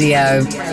Radio.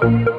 I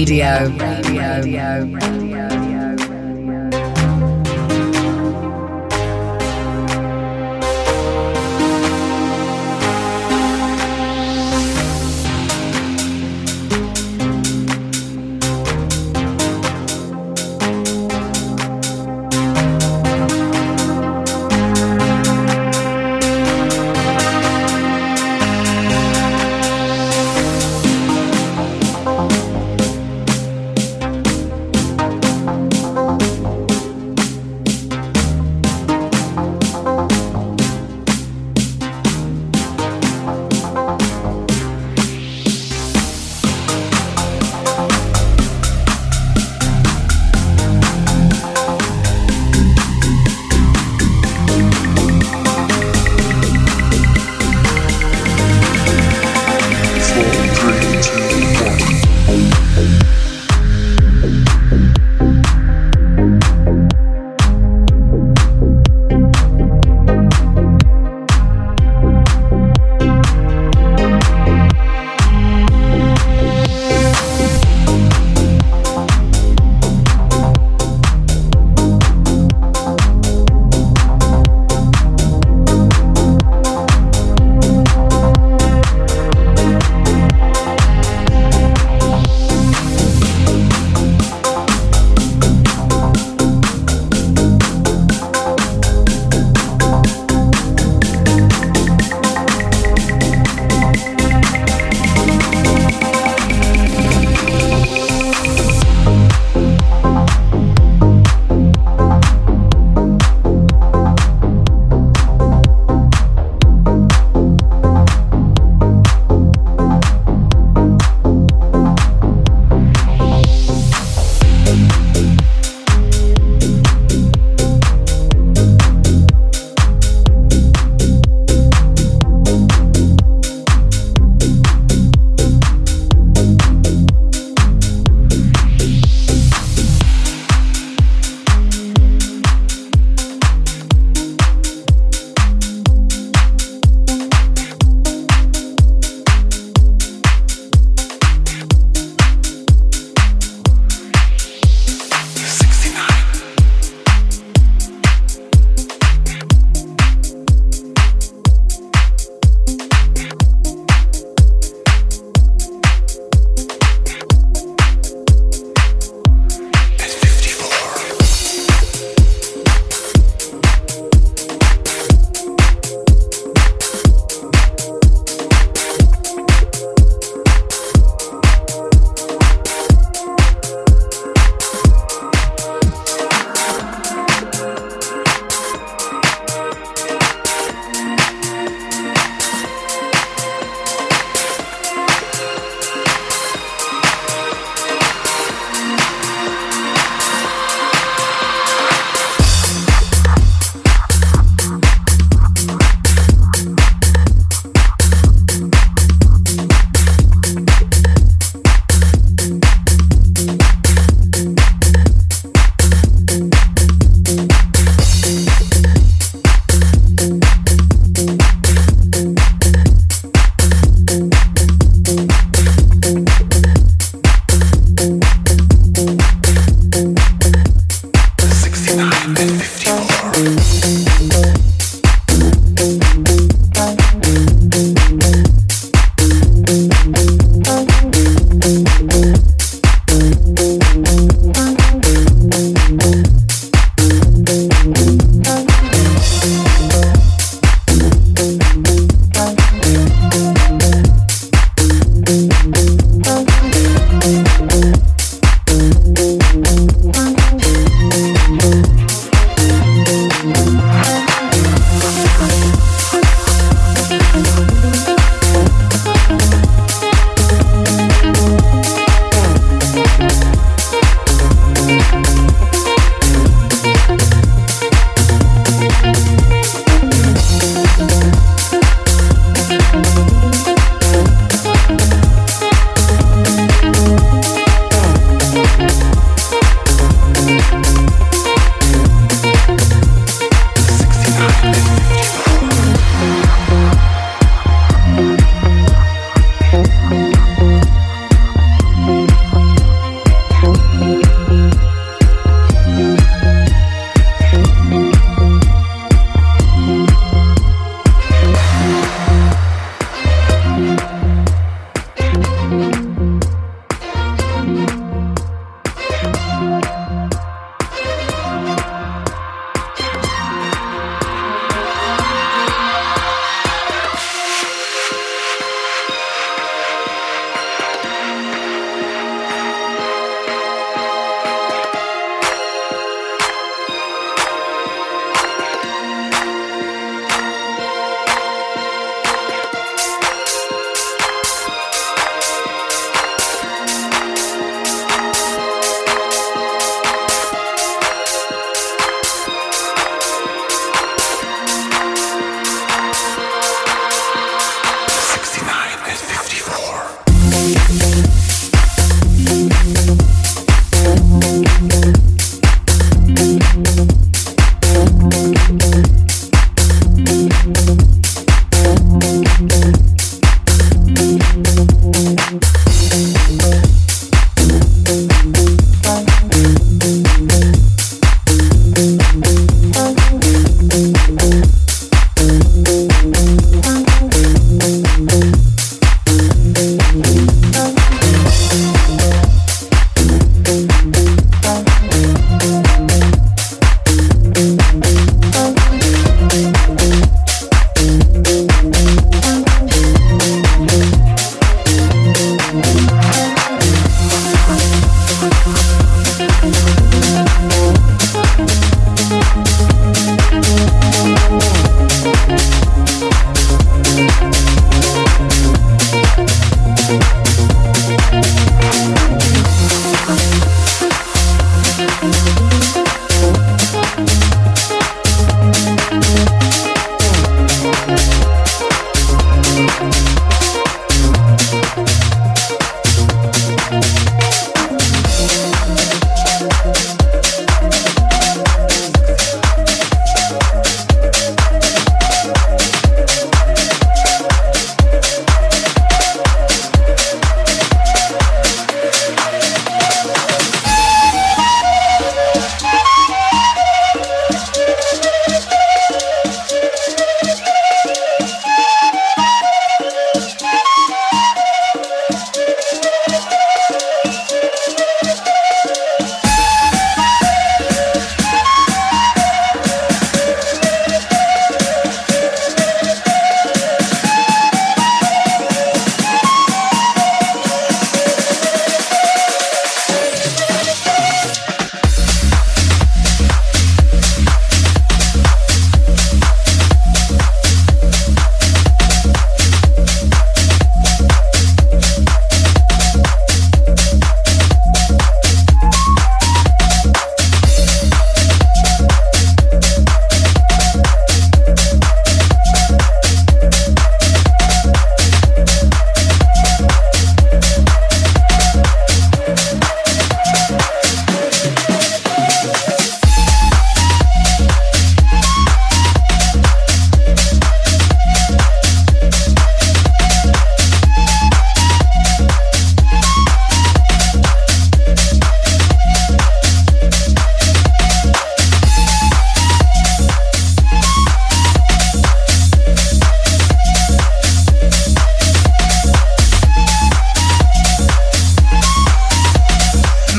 Radio.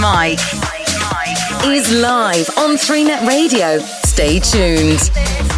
Mike is live on 3Net Radio. Stay tuned.